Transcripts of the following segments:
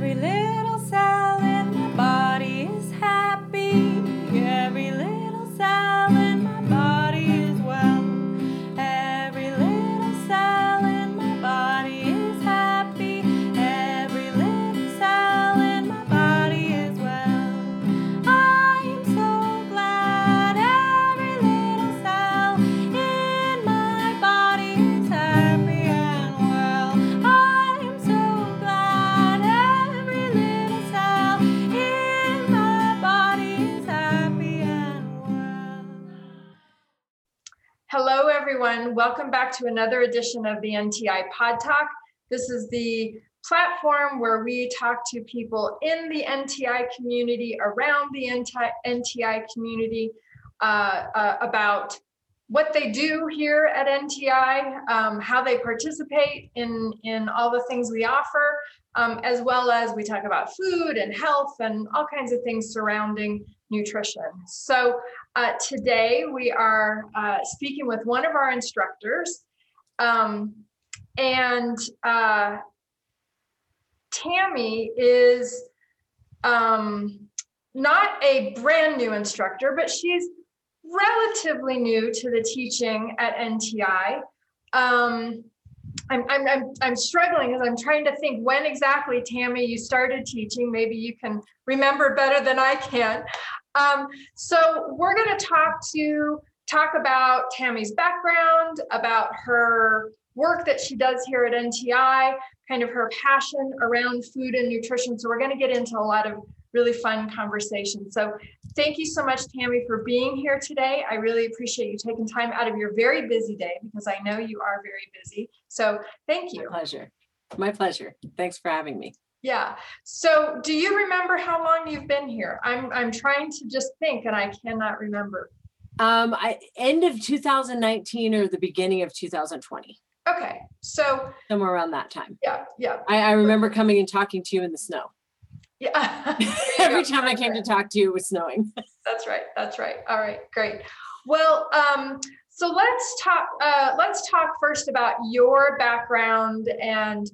Every little Welcome back to another edition of the NTI Pod Talk. This is the platform where we talk to people in the NTI community, around the NTI, NTI community, uh, uh, about what they do here at NTI, um, how they participate in, in all the things we offer, um, as well as we talk about food and health and all kinds of things surrounding nutrition. So uh, today we are uh, speaking with one of our instructors. Um, and uh, Tammy is um, not a brand new instructor, but she's relatively new to the teaching at NTI. Um, I'm, I'm, I'm, I'm struggling as I'm trying to think when exactly, Tammy, you started teaching. Maybe you can remember better than I can. Um, so we're going to talk to talk about Tammy's background, about her work that she does here at NTI, kind of her passion around food and nutrition. So we're going to get into a lot of really fun conversations. So thank you so much, Tammy, for being here today. I really appreciate you taking time out of your very busy day because I know you are very busy. So thank My you. pleasure. My pleasure. Thanks for having me. Yeah. So do you remember how long you've been here? I'm I'm trying to just think and I cannot remember. Um, I end of 2019 or the beginning of 2020, Okay. So somewhere around that time. yeah, yeah. I, I remember coming and talking to you in the snow. Yeah. Every time I came to talk to you, it was snowing. That's right. That's right. All right, great. Well, um, so let's talk, uh, let's talk first about your background and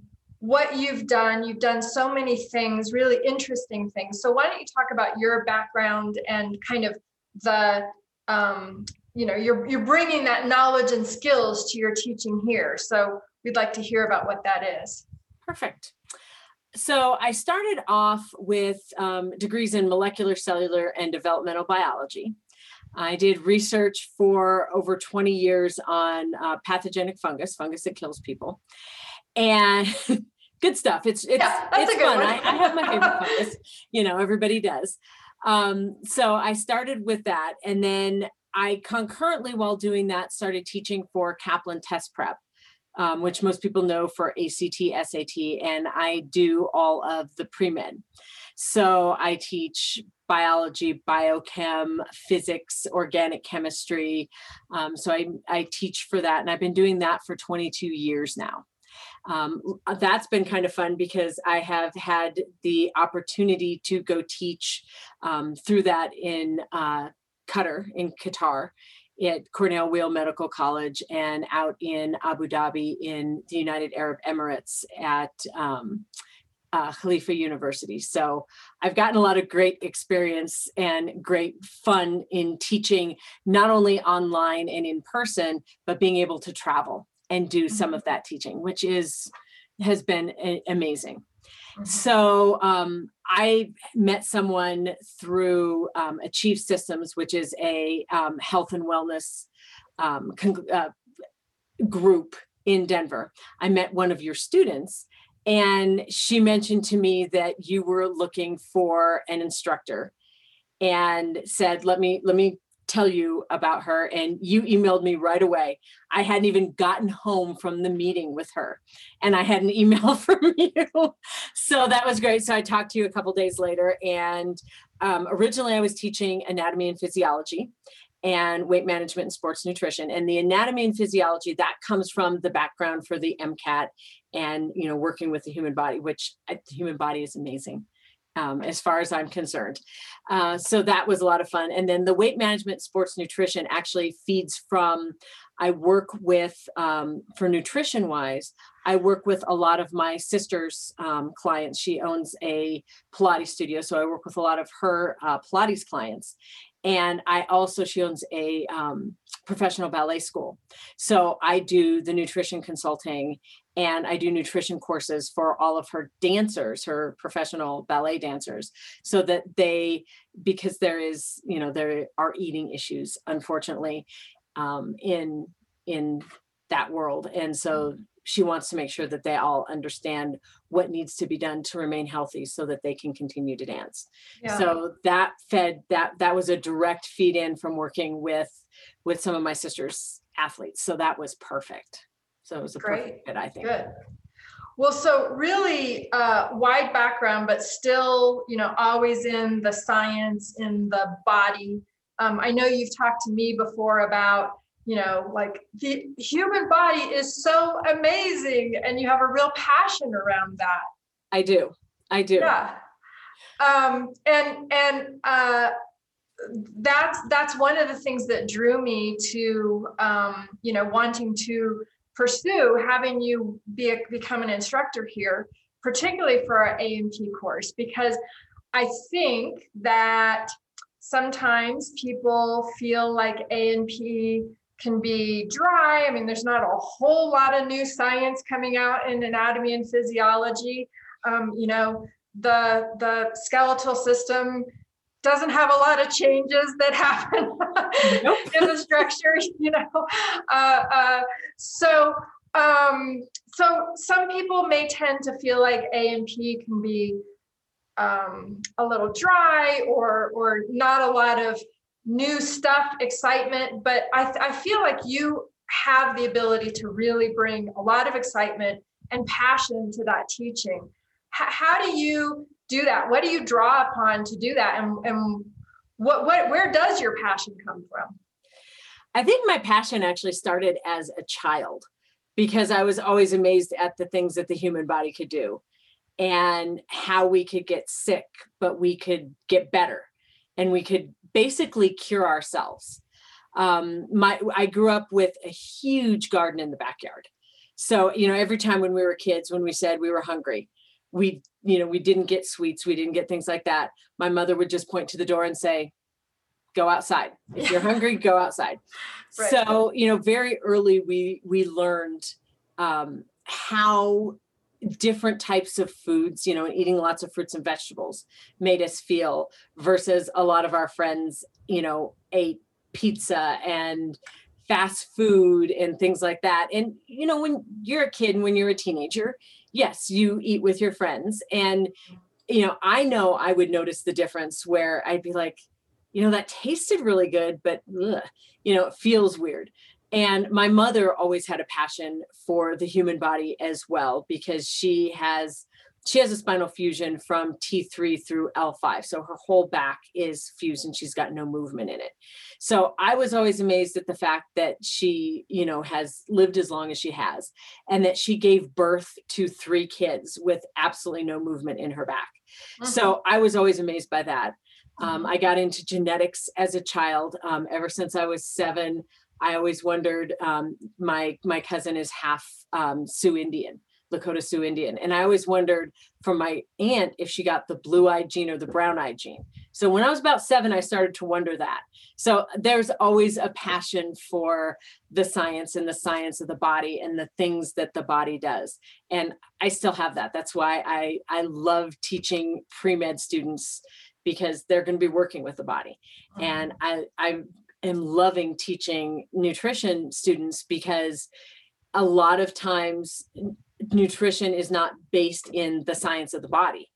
what you've done. You've done so many things, really interesting things. So why don't you talk about your background and kind of the, um, you know, you're, you're bringing that knowledge and skills to your teaching here. So we'd like to hear about what that is. Perfect. So I started off with um, degrees in molecular, cellular, and developmental biology. I did research for over 20 years on uh, pathogenic fungus, fungus that kills people, and good stuff. It's it's Yeah, it's fun. I, I have my favorite fungus. You know, everybody does. Um, so I started with that, and then I concurrently, while doing that, started teaching for Kaplan Test Prep um, which most people know for ACT, SAT, and I do all of the pre-med. So I teach biology, biochem, physics, organic chemistry. Um, so I, I teach for that, and I've been doing that for 22 years now. Um, that's been kind of fun because I have had the opportunity to go teach um, through that in uh, Qatar, in Qatar, at Cornell Weill Medical College and out in Abu Dhabi in the United Arab Emirates at um, uh, Khalifa University. So I've gotten a lot of great experience and great fun in teaching, not only online and in person, but being able to travel and do some of that teaching, which is has been a- amazing. So um, I met someone through um, Achieve Systems, which is a um, health and wellness um, con- uh, group in Denver. I met one of your students, and she mentioned to me that you were looking for an instructor, and said, "Let me let me." Tell you about her and you emailed me right away i hadn't even gotten home from the meeting with her and i had an email from you so that was great. So I talked to you a couple days later, and um, originally I was teaching anatomy and physiology and weight management and sports nutrition. And the anatomy and physiology that comes from the background for the MCAT and you know working with the human body, which uh, the human body is amazing. Um, as far as I'm concerned. Uh, so that was a lot of fun. And then the weight management sports nutrition actually feeds from I work with, um, for nutrition wise, I work with a lot of my sister's um, clients. She owns a Pilates studio, so I work with a lot of her uh, Pilates clients. And I also, she owns a um, professional ballet school. So I do the nutrition consulting and I do nutrition courses for all of her dancers, her professional ballet dancers, so that they, because there is, you know, there are eating issues, unfortunately, um, in in that world, and so she wants to make sure that they all understand what needs to be done to remain healthy so that they can continue to dance. Yeah. So that fed that that was a direct feed in from working with with some of my sister's athletes. So that was perfect. So it was a Great. fit, I think. Good. Well, so really uh, wide background, but still, you know, always in the science, in the body. Um, I know you've talked to me before about, you know, like the human body is so amazing, and you have a real passion around that. I do. I do. Yeah. Um, and and uh, that's that's one of the things that drew me to um, you know wanting to pursue having you be a, become an instructor here, particularly for our A and P course, because I think that sometimes people feel like A and P can be dry. I mean, there's not a whole lot of new science coming out in anatomy and physiology. Um, you know, the the skeletal system doesn't have a lot of changes that happen Nope. in the structure, you know. Uh, uh, so, um, so some people may tend to feel like A and P can be um, a little dry or or not a lot of new stuff, excitement. But I, I feel like you have the ability to really bring a lot of excitement and passion to that teaching. H- how do you do that? What do you draw upon to do that? And, and what, what, where does your passion come from? I think my passion actually started as a child because I was always amazed at the things that the human body could do and how we could get sick, but we could get better and we could basically cure ourselves. Um, my I grew up with a huge garden in the backyard. So, you know, every time when we were kids, when we said we were hungry, we, you know, we didn't get sweets, we didn't get things like that. My mother would just point to the door and say, go outside. If you're hungry, go outside. Right. So, you know, very early we we learned um, how different types of foods, you know, and eating lots of fruits and vegetables made us feel versus a lot of our friends, you know, ate pizza and fast food and things like that. And, you know, when you're a kid and when you're a teenager, yes, you eat with your friends. And, you know, I know I would notice the difference where I'd be like, you know, that tasted really good, but, ugh, you know, it feels weird. And my mother always had a passion for the human body as well because she has she has a spinal fusion from T3 through L5. So her whole back is fused and she's got no movement in it. So I was always amazed at the fact that she, you know, has lived as long as she has and that she gave birth to three kids with absolutely no movement in her back. So I was always amazed by that. Um, I got into genetics as a child. Um, ever since I was seven, I always wondered. Um, my my cousin is half um, Sioux Indian, Lakota Sioux Indian, and I always wondered from my aunt if she got the blue-eyed gene or the brown-eyed gene. So when I was about seven, I started to wonder that. So there's always a passion for the science and the science of the body and the things that the body does, and I still have that. That's why I I love teaching pre-med students because they're going to be working with the body mm-hmm. and I, I am loving teaching nutrition students because a lot of times nutrition is not based in the science of the body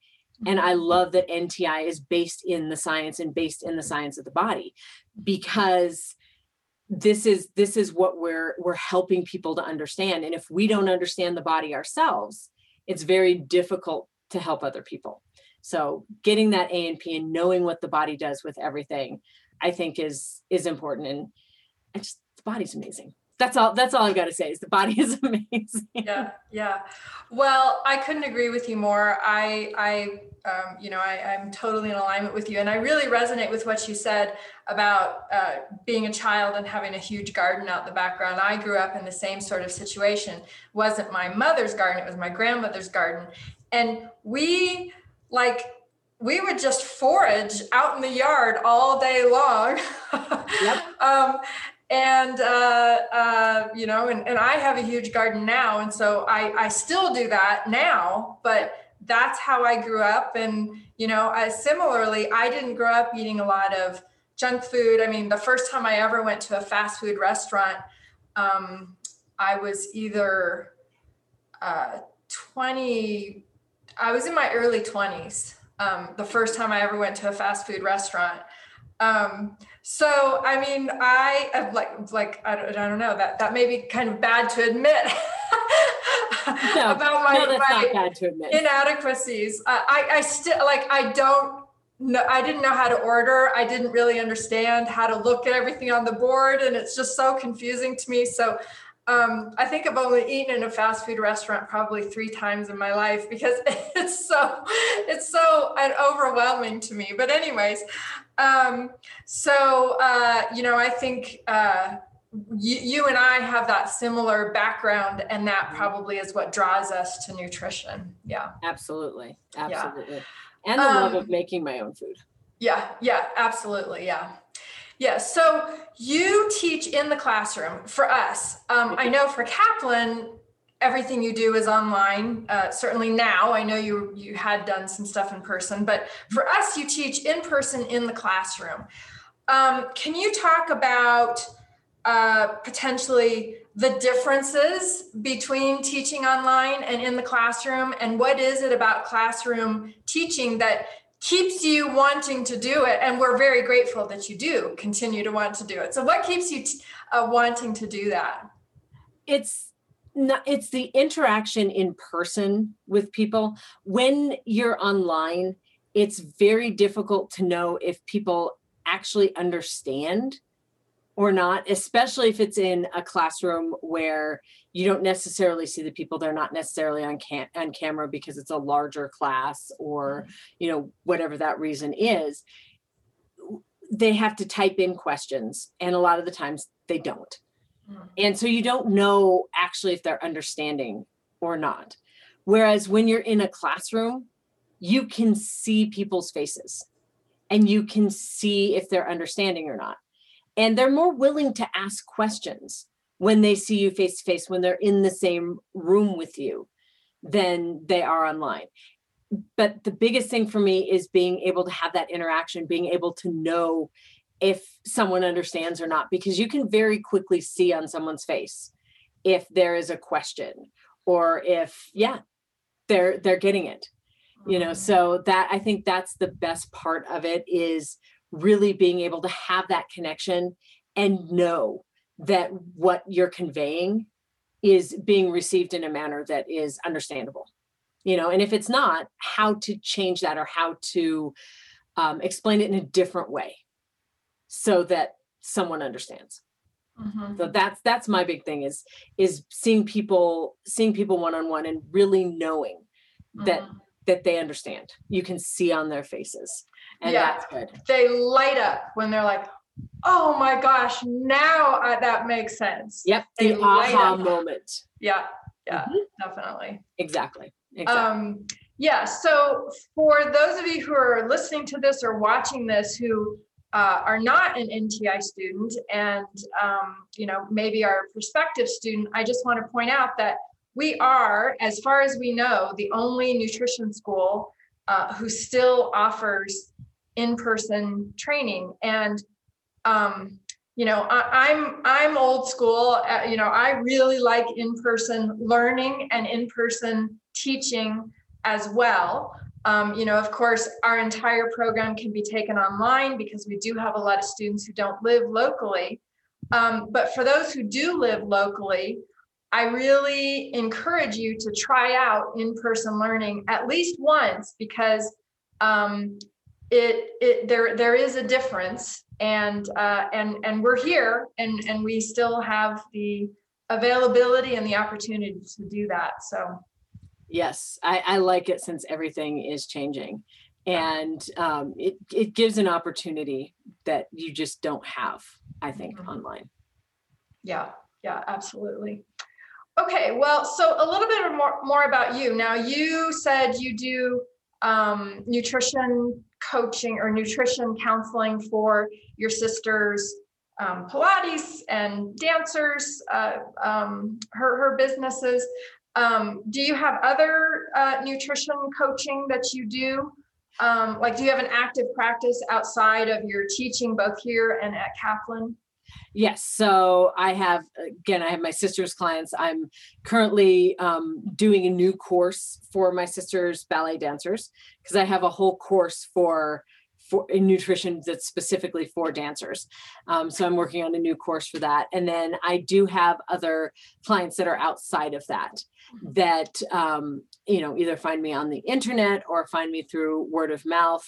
and i mm-hmm. love that nti is based in the science and based in the science of the body because this is this is what we're we're helping people to understand and if we don't understand the body ourselves it's very difficult to help other people so getting that A and P and knowing what the body does with everything, I think is is important. And I just the body's amazing. That's all that's all I've got to say is the body is amazing. yeah yeah. Well i couldn't agree with you more. I i um, you know I, i'm totally in alignment with you and i really resonate with what you said about uh, being a child and having a huge garden out in the background. I grew up in the same sort of situation. It wasn't my mother's garden it was my grandmother's garden. And we like we would just forage out in the yard all day long. Yep. um, and uh, uh, you know and, and i have a huge garden now and so I, I still do that now but that's how i grew up. And you know I, similarly i didn't grow up eating a lot of junk food. I mean the first time i ever went to a fast food restaurant um, i was either uh, 20 i was in my early 20s um, the first time i ever went to a fast food restaurant. Um, so I mean, I am like like I don't, I don't know that that may be kind of bad to admit No, about my, no, that's my not bad to admit. inadequacies. Uh, I I still like I don't know. I didn't know how to order. I didn't really understand how to look at everything on the board, and it's just so confusing to me. So. Um, I think I've only eaten in a fast food restaurant probably three times in my life because it's so it's so uh, overwhelming to me. But anyways, um, so uh, you know, I think uh, you, you and I have that similar background, and that probably is what draws us to nutrition. Yeah, Absolutely. Absolutely. And the love Um, of making my own food. yeah, yeah, absolutely, yeah. Yeah, so you teach in the classroom for us. Um, I know for Kaplan, everything you do is online. Uh, certainly now, I know you you had done some stuff in person, but for us, you teach in person in the classroom. Um, can you talk about uh, potentially the differences between teaching online and in the classroom, and what is it about classroom teaching that keeps you wanting to do it? And we're very grateful that you do continue to want to do it. So, what keeps you t- uh, wanting to do that? it's it's the interaction in person with people. When you're online it's very difficult to know if people actually understand or not especially if it's in a classroom where you don't necessarily see the people. They're not necessarily on cam- on camera because it's a larger class or mm-hmm. you know whatever that reason is. They have to type in questions and a lot of the times they don't and so you don't know actually if they're understanding or not. Whereas when you're in a classroom, you can see people's faces and you can see if they're understanding or not. And they're more willing to ask questions when they see you face to face, when they're in the same room with you than they are online. But the biggest thing for me is being able to have that interaction, being able to know if someone understands or not because you can very quickly see on someone's face if there is a question or if yeah they're they're getting it you know? So that i think that's the best part of it is really being able to have that connection and know that what you're conveying is being received in a manner that is understandable you know? And if it's not how to change that or how to um, explain it in a different way so that someone understands Mhm. so that's that's my big thing is is seeing people seeing people one on one and really knowing that Mhm. that they understand you can see on their faces and Yeah. that's good they light up when they're like, "Oh my gosh, now I, that makes sense." yep They the aha up. moment Yeah, yeah, Mhm. definitely. exactly exactly Um, yeah. So for those of you who are listening to this or watching this who uh, are not an NTI student and um, you know maybe are a prospective student, I just want to point out that we are, as far as we know, the only nutrition school uh, who still offers in-person training. And um, you know, I, I'm I'm old school. Uh, you know, I really like in-person learning and in-person teaching as well. Um, you know, of course, our entire program can be taken online because we do have a lot of students who don't live locally. Um, but for those who do live locally, I really encourage you to try out in person learning at least once because um, it it there there is a difference and uh and and we're here and and we still have the availability and the opportunity to do that so Yes, I, I like it since everything is changing. And um, it, it gives an opportunity that you just don't have, I think, Mhm. online. yeah yeah absolutely okay well so a little bit more more about you now you said you do um nutrition coaching or nutrition counseling for your sisters um, pilates and dancers uh, um, her her businesses um, do you have other uh, nutrition coaching that you do um, like do you have an active practice outside of your teaching both here and at kaplan Yes, so I have, again, I have my sister's clients. I'm currently um, doing a new course for my sister's ballet dancers because I have a whole course for for in nutrition that's specifically for dancers. Um, so I'm working on a new course for that. And then I do have other clients that are outside of that that um, you know either find me on the internet or find me through word of mouth.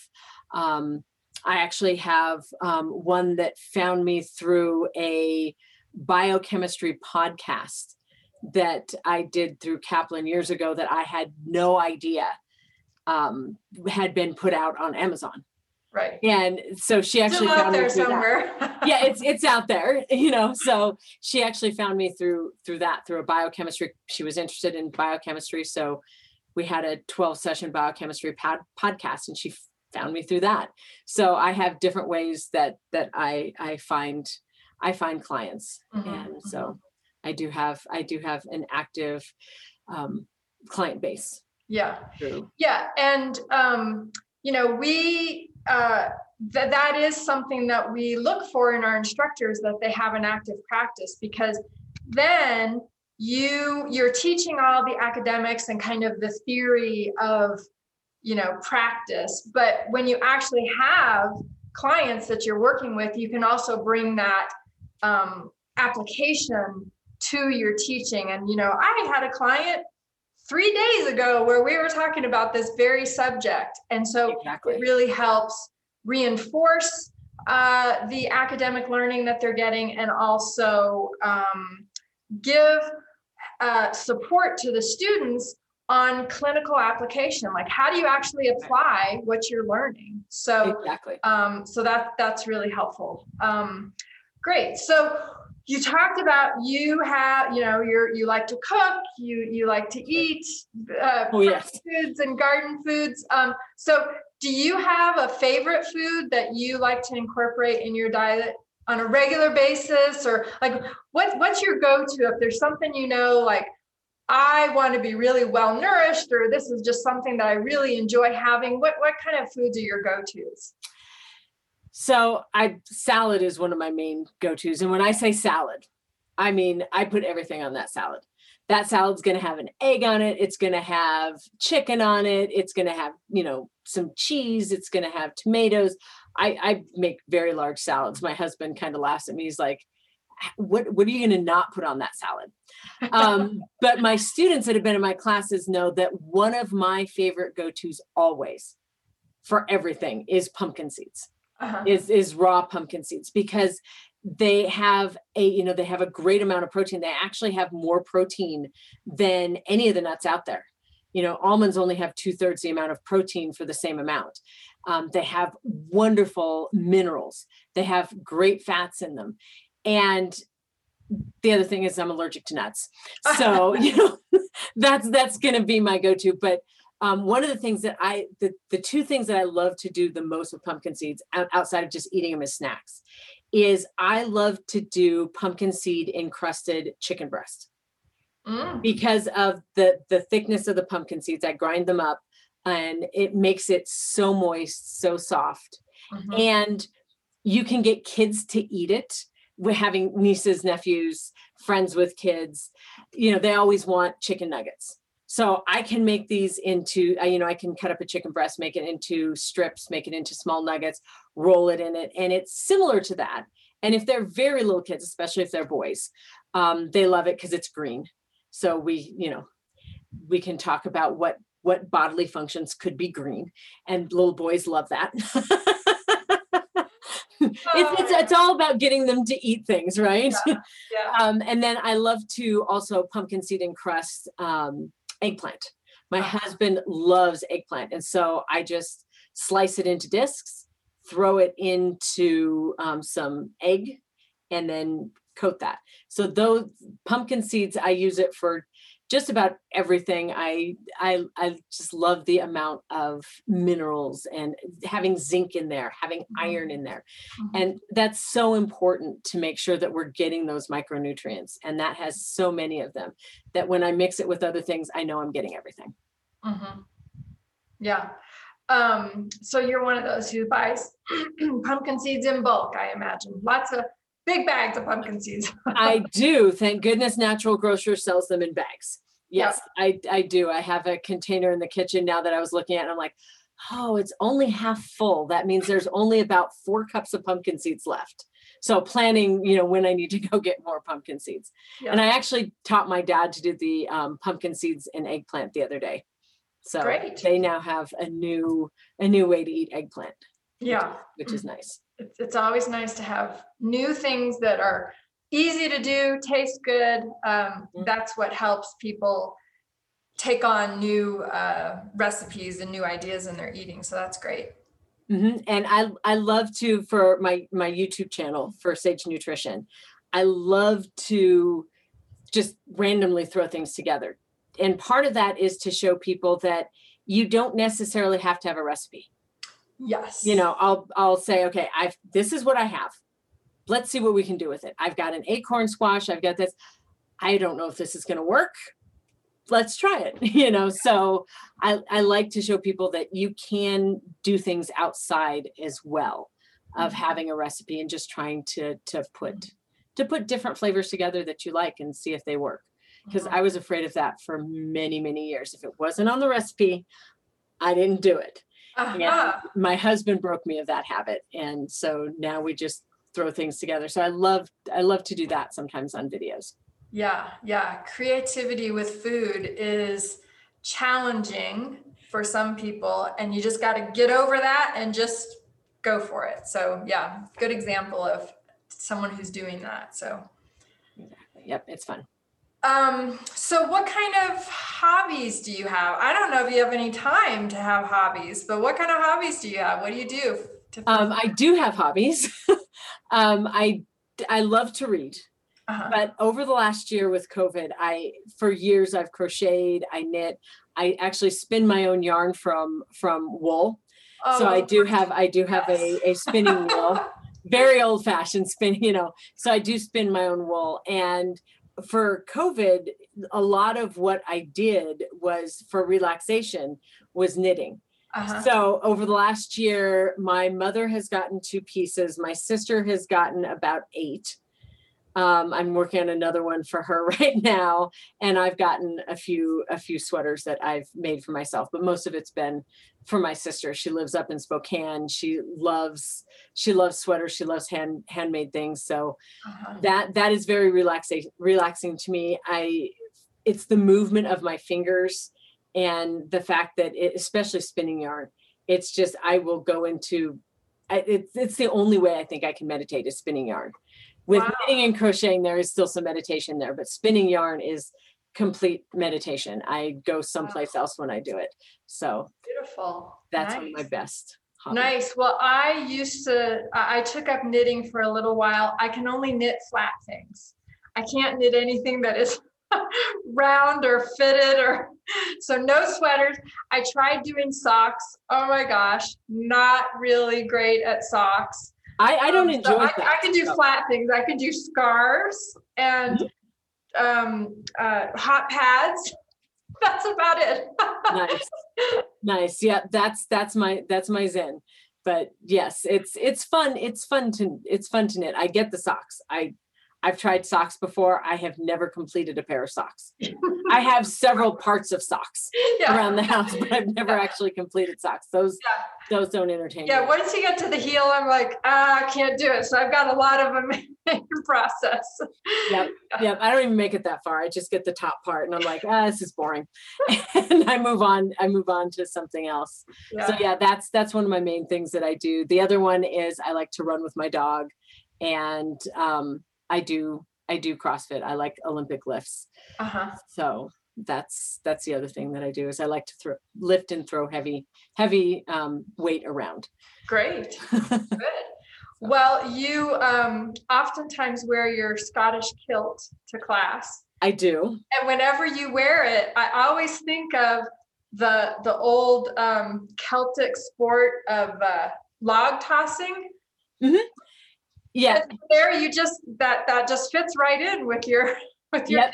Um, I actually have um, one that found me through a biochemistry podcast that I did through Kaplan years ago that I had no idea um, had been put out on Amazon. Right. And so she actually Still out found me there somewhere. Yeah, it's it's out there, you know. So she actually found me through through that through a biochemistry. She was interested in biochemistry, so we had a 12 session biochemistry pod, podcast and she found me through that. So i have different ways that that i i find i find clients. Mhm, and so i do have i do have an active um, client base. Yeah. Through Yeah, and um, you know, we uh, that that is something that we look for in our instructors that they have an active practice because then you you're teaching all the academics and kind of the theory of you know practice, but when you actually have clients that you're working with, you can also bring that um, application to your teaching. And you know, I had a client three days ago where we were talking about this very subject. And so exactly it really helps reinforce uh, the academic learning that they're getting and also um, give uh, support to the students on clinical application. Like, how do you actually apply what you're learning? So, exactly um, so that that's really helpful. Um, great. So you talked about you have, you know, you're you like to cook, you you like to eat uh, Oh, yes. fresh foods and garden foods. Um, so do you have a favorite food that you like to incorporate in your diet on a regular basis, or like what what's your go-to if there's something you know like I want to be really well nourished, or this is just something that I really enjoy having. What what kind of foods are your go-tos? So I salad is one of my main go-tos. And when I say salad, I mean I put everything on that salad. That salad's gonna have an egg on it, it's gonna have chicken on it, it's gonna have, you know, some cheese, it's gonna have tomatoes. I, I make very large salads. My husband kind of laughs at me. He's like, what what are you gonna not put on that salad? Um, but my students that have been in my classes know that one of my favorite go-tos always for everything is pumpkin seeds Uh-huh. is is raw pumpkin seeds because they have a you know they have a great amount of protein. They actually have more protein than any of the nuts out there. You know almonds only have two-thirds the amount of protein for the same amount. Um, they have wonderful minerals. They have great fats in them. And the other thing is i'm allergic to nuts. So you know that's that's going to be my go-to but um, one of the things that I, the, the two things that I love to do the most with pumpkin seeds outside of just eating them as snacks is I love to do pumpkin seed encrusted chicken breast Mm, because of the, the thickness of the pumpkin seeds. I grind them up and it makes it so moist, so soft. mhm. And you can get kids to eat it. We're having nieces, nephews, friends with kids. You know, they always want chicken nuggets. So I can make these into, uh, you know, I can cut up a chicken breast, make it into strips, make it into small nuggets, roll it in it. And it's similar to that. And if they're very little kids, especially if they're boys, um, they love it because it's green. So we, you know, we can talk about what what bodily functions could be green. And little boys love that. it's, it's, it's all about getting them to eat things, right? Yeah. Um, and then I love to also pumpkin seed and crust um, eggplant. My Uh-huh. husband loves eggplant. And so I just slice it into discs, throw it into um, some egg, and then coat that. So those pumpkin seeds, I use it for just about everything. I I I just love the amount of minerals and having zinc in there, having iron in there. Mhm. And that's so important to make sure that we're getting those micronutrients. And that has so many of them that when I mix it with other things, I know I'm getting everything. Mhm. Yeah. Um, so you're one of those who buys pumpkin seeds in bulk, I imagine. Lots of big bags of pumpkin seeds. I do. Thank goodness Natural Grocer sells them in bags. Yes, I, I do. I have a container in the kitchen now that I was looking at. And I'm like, oh, it's only half full. That means there's only about four cups of pumpkin seeds left. So planning, you know, when I need to go get more pumpkin seeds. And I actually taught my dad to do the um, pumpkin seeds and eggplant the other day. So Great. they now have a new a new way to eat eggplant, Yeah. which is nice. It's, it's always nice to have new things that are easy to do, taste good. Um, Mhm. that's what helps people take on new uh, recipes and new ideas in their eating. So that's great. hmm And I I love to for my my YouTube channel for Sage Nutrition. I love to just randomly throw things together. And part of that is to show people that you don't necessarily have to have a recipe. Yes. You know, I'll I'll say, okay, I've this is what I have. Let's see what we can do with it. I've got an acorn squash, I've got this. I don't know if this is going to work. Let's try it, you know. So I I like to show people that you can do things outside as well of Mhm. having a recipe and just trying to to put to put different flavors together that you like and see if they work because Mhm. I was afraid of that for many, many years. If it wasn't on the recipe, I didn't do it. Uh-huh. My husband broke me of that habit. And so now we just throw things together. So I love I love to do that sometimes on videos. Yeah, yeah. Creativity with food is challenging for some people, and you just got to get over that and just go for it. So, yeah, good example of someone who's doing that. So, Exactly. Yep, it's fun. Um, so what kind of hobbies do you have? I don't know if you have any time to have hobbies, but what kind of hobbies do you have? What do you do? To, Um, I do have hobbies. um, I I love to read. uh-huh. but over the last year with covid i for years i've crocheted i knit i actually spin my own yarn from from wool Oh, so i Oh, do have i do have a, a spinning wheel very old fashioned spin you know so i do spin my own wool and for covid a lot of what i did was for relaxation was knitting. Uh-huh. so over the last year my mother has gotten two pieces. My sister has gotten about eight um, i'm working on another one for her right now and i've gotten a few a few sweaters that i've made for myself but most of it's been for my sister. She lives up in spokane. She loves she loves sweaters. She loves hand handmade things. So uh-huh. that that is very relaxing relaxing to me. I it's the movement of my fingers and the fact that it especially spinning yarn it's just i will go into I, it's it's the only way i think i can meditate is spinning yarn with Wow. knitting and crocheting there is still some meditation there but spinning yarn is complete meditation i go someplace else when i do it so Beautiful. that's one of my best hobbies. Nice. Well, I used to, I took up knitting for a little while. I can only knit flat things. I can't knit anything that is round or fitted or, so no sweaters. I tried doing socks. Oh my gosh, not really great at socks. i i don't Um, so enjoy I, that I can do so- flat things. I can do scarves and um, uh, hot pads. That's about it. nice nice yeah that's that's my that's my zen but yes it's it's fun it's fun to it's fun to knit i get the socks i I've tried socks before. I have never completed a pair of socks. I have several parts of socks Yeah. around the house, but I've never actually completed socks. Those those don't entertain Yeah, me. once you get to the heel, I'm like, ah, I can't do it. So I've got a lot of them in process. Yep, yep. I don't even make it that far. I just get the top part, and I'm like, ah, this is boring, and I move on. I move on to something else. So Yeah. yeah, that's that's one of my main things that I do. The other one is I like to run with my dog, and um, I do I do CrossFit. I like Olympic lifts. Uh-huh. So that's that's the other thing that I do is I like to throw lift and throw heavy heavy um, weight around. Great. Good. Well, you um, oftentimes wear your Scottish kilt to class. I do. And whenever you wear it, I always think of the the old um, Celtic sport of uh, log tossing. Yeah. And there, you just that that just fits right in with your with your. Yep.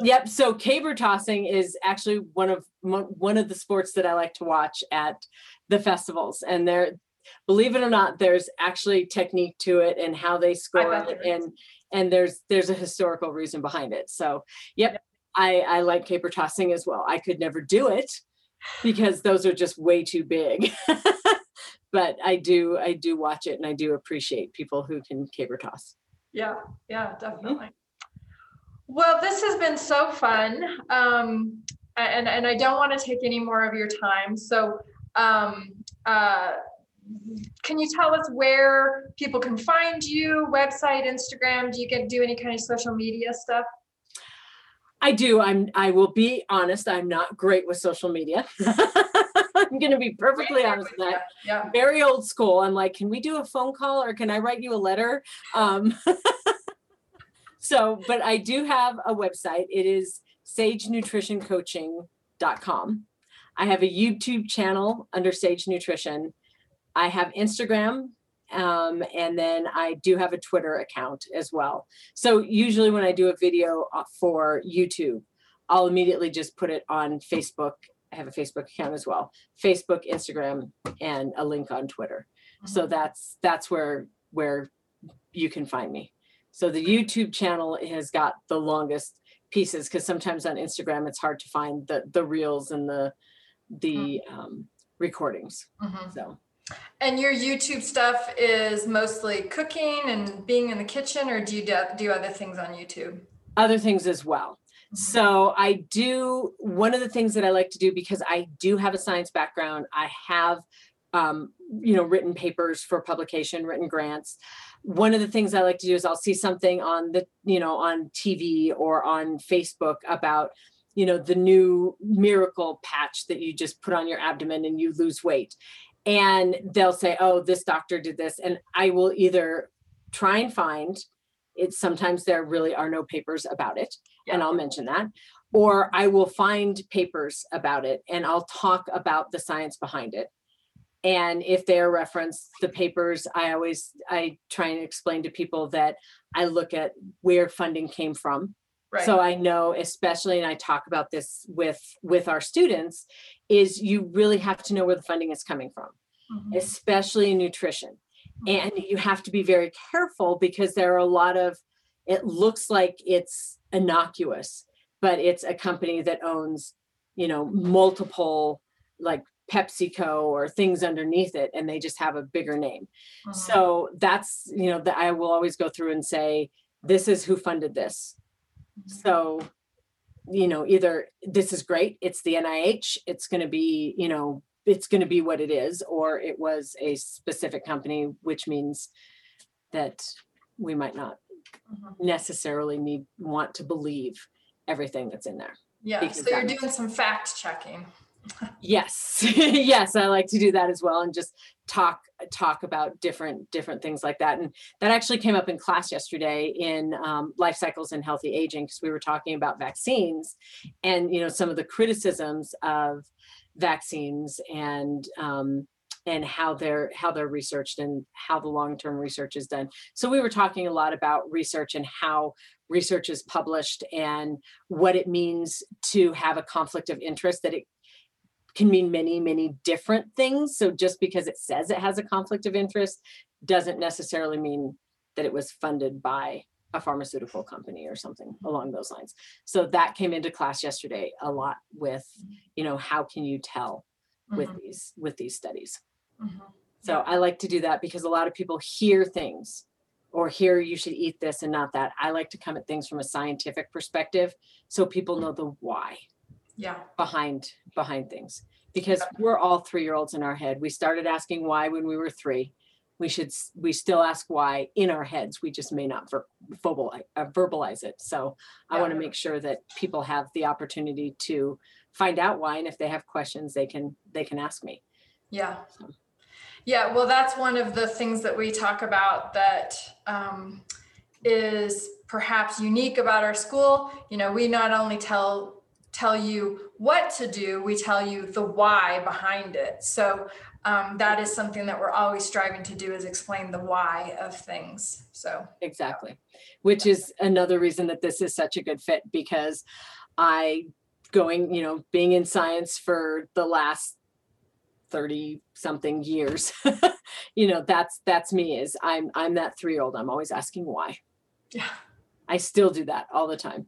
Yep. So caber tossing is actually one of one of the sports that I like to watch at the festivals, and there, believe it or not, there's actually technique to it and how they score it, and and there's there's a historical reason behind it. So, yep, I I like caber tossing as well. I could never do it because those are just way too big. but I do I do watch it and I do appreciate people who can caber toss. Yeah, yeah, definitely. Well, this has been so fun. Um, and, and I don't want to take any more of your time. So, um, uh, can you tell us where people can find you? Website, Instagram? Do you get do any kind of social media stuff? I do. I'm I will be honest, I'm not great with social media. I'm gonna be perfectly honest with that. Yeah. Very old school. I'm like, can we do a phone call or can I write you a letter? Um so but I do have a website. It is sagenutritioncoaching.com. I have a YouTube channel under Sage Nutrition. I have Instagram um, and then I do have a Twitter account as well. So usually when I do a video uh, for YouTube, I'll immediately just put it on Facebook. I have a Facebook account as well. Facebook, Instagram, and a link on Twitter. So that's that's where where you can find me. So the YouTube channel has got the longest pieces because sometimes on Instagram it's hard to find the the reels and the the um, recordings. Mhm. So And your YouTube stuff is mostly cooking and being in the kitchen, or do you do, do other things on YouTube? other things as well. So I do one of the things that I like to do because I do have a science background. I have um, you know written papers for publication, written grants. One of the things I like to do is I'll see something on the you know on TV or on Facebook about you know the new miracle patch that you just put on your abdomen and you lose weight. And they'll say, "Oh, this doctor did this," and I will either try and find it sometimes there really are no papers about it and i'll mention that or i will find papers about it and i'll talk about the science behind it and if they're referenced the papers i always i try and explain to people that i look at where funding came from Right. so i know especially and i talk about this with with our students is you really have to know where the funding is coming from Mhm. especially in nutrition. And you have to be very careful because there are a lot of, it looks like it's innocuous, but it's a company that owns, you know, multiple like PepsiCo or things underneath it, and they just have a bigger name. Mhm. So that's, you know, that I will always go through and say, this is who funded this. So, you know, either this is great, it's the NIH, it's going to be, you know, it's going to be what it is, or it was a specific company, which means that we might not Mhm. necessarily need want to believe everything that's in there. Yeah, so you're doing some fact checking. Yes, yes, I like to do that as well and just talk talk about different different things like that. And that actually came up in class yesterday in um, life cycles and healthy aging because we were talking about vaccines and you know some of the criticisms of vaccines and um, and how they're how they're researched and how the long term research is done. So we were talking a lot about research and how research is published and what it means to have a conflict of interest that it can mean many, many different things. So just because it says it has a conflict of interest doesn't necessarily mean that it was funded by a pharmaceutical company or something along those lines. So that came into class yesterday a lot with, you know, how can you tell with Mhm, these with these studies? Mhm. So I like to do that because a lot of people hear things or hear you should eat this and not that. I like to come at things from a scientific perspective so people know the why Yeah, behind behind things because we're all 3-year-olds in our head. We started asking why when we were 3. We should we still ask why in our heads. We just may not ver- verbalize, uh, verbalize it. So I want to make sure that people have the opportunity to find out why and if they have questions they can they can ask me. yeah. So. Yeah, well, that's one of the things that we talk about that um, is perhaps unique about our school. You know, we not only tell tell you what to do, we tell you the why behind it. So um, that is something that we're always striving to do is explain the why of things. So Exactly. Which is another reason that this is such a good fit because I going, you know, being in science for the last 30 something years, you know, that's that's me is I'm I'm that 3-year-old. I'm always asking why. yeah. I still do that all the time.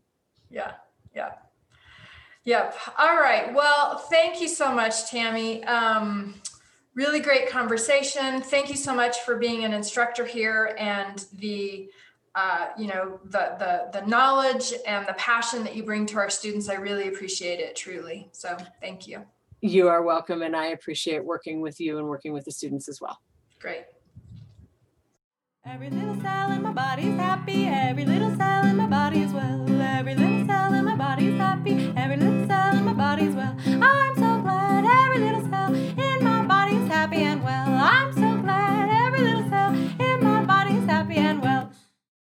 Yeah, yeah. Yep. All right. Well, thank you so much, Tammy. Um, really great conversation. Thank you so much for being an instructor here and the, uh, you know, the the the knowledge and the passion that you bring to our students. I really appreciate it, truly. So, thank you you are welcome. And I appreciate working with you and working with the students as well. Great. Every little cell in my happy. Every little cell in my body is well. Every little cell in my happy. Every little cell in my well. I'm so glad. Every little cell in my happy and well. I'm so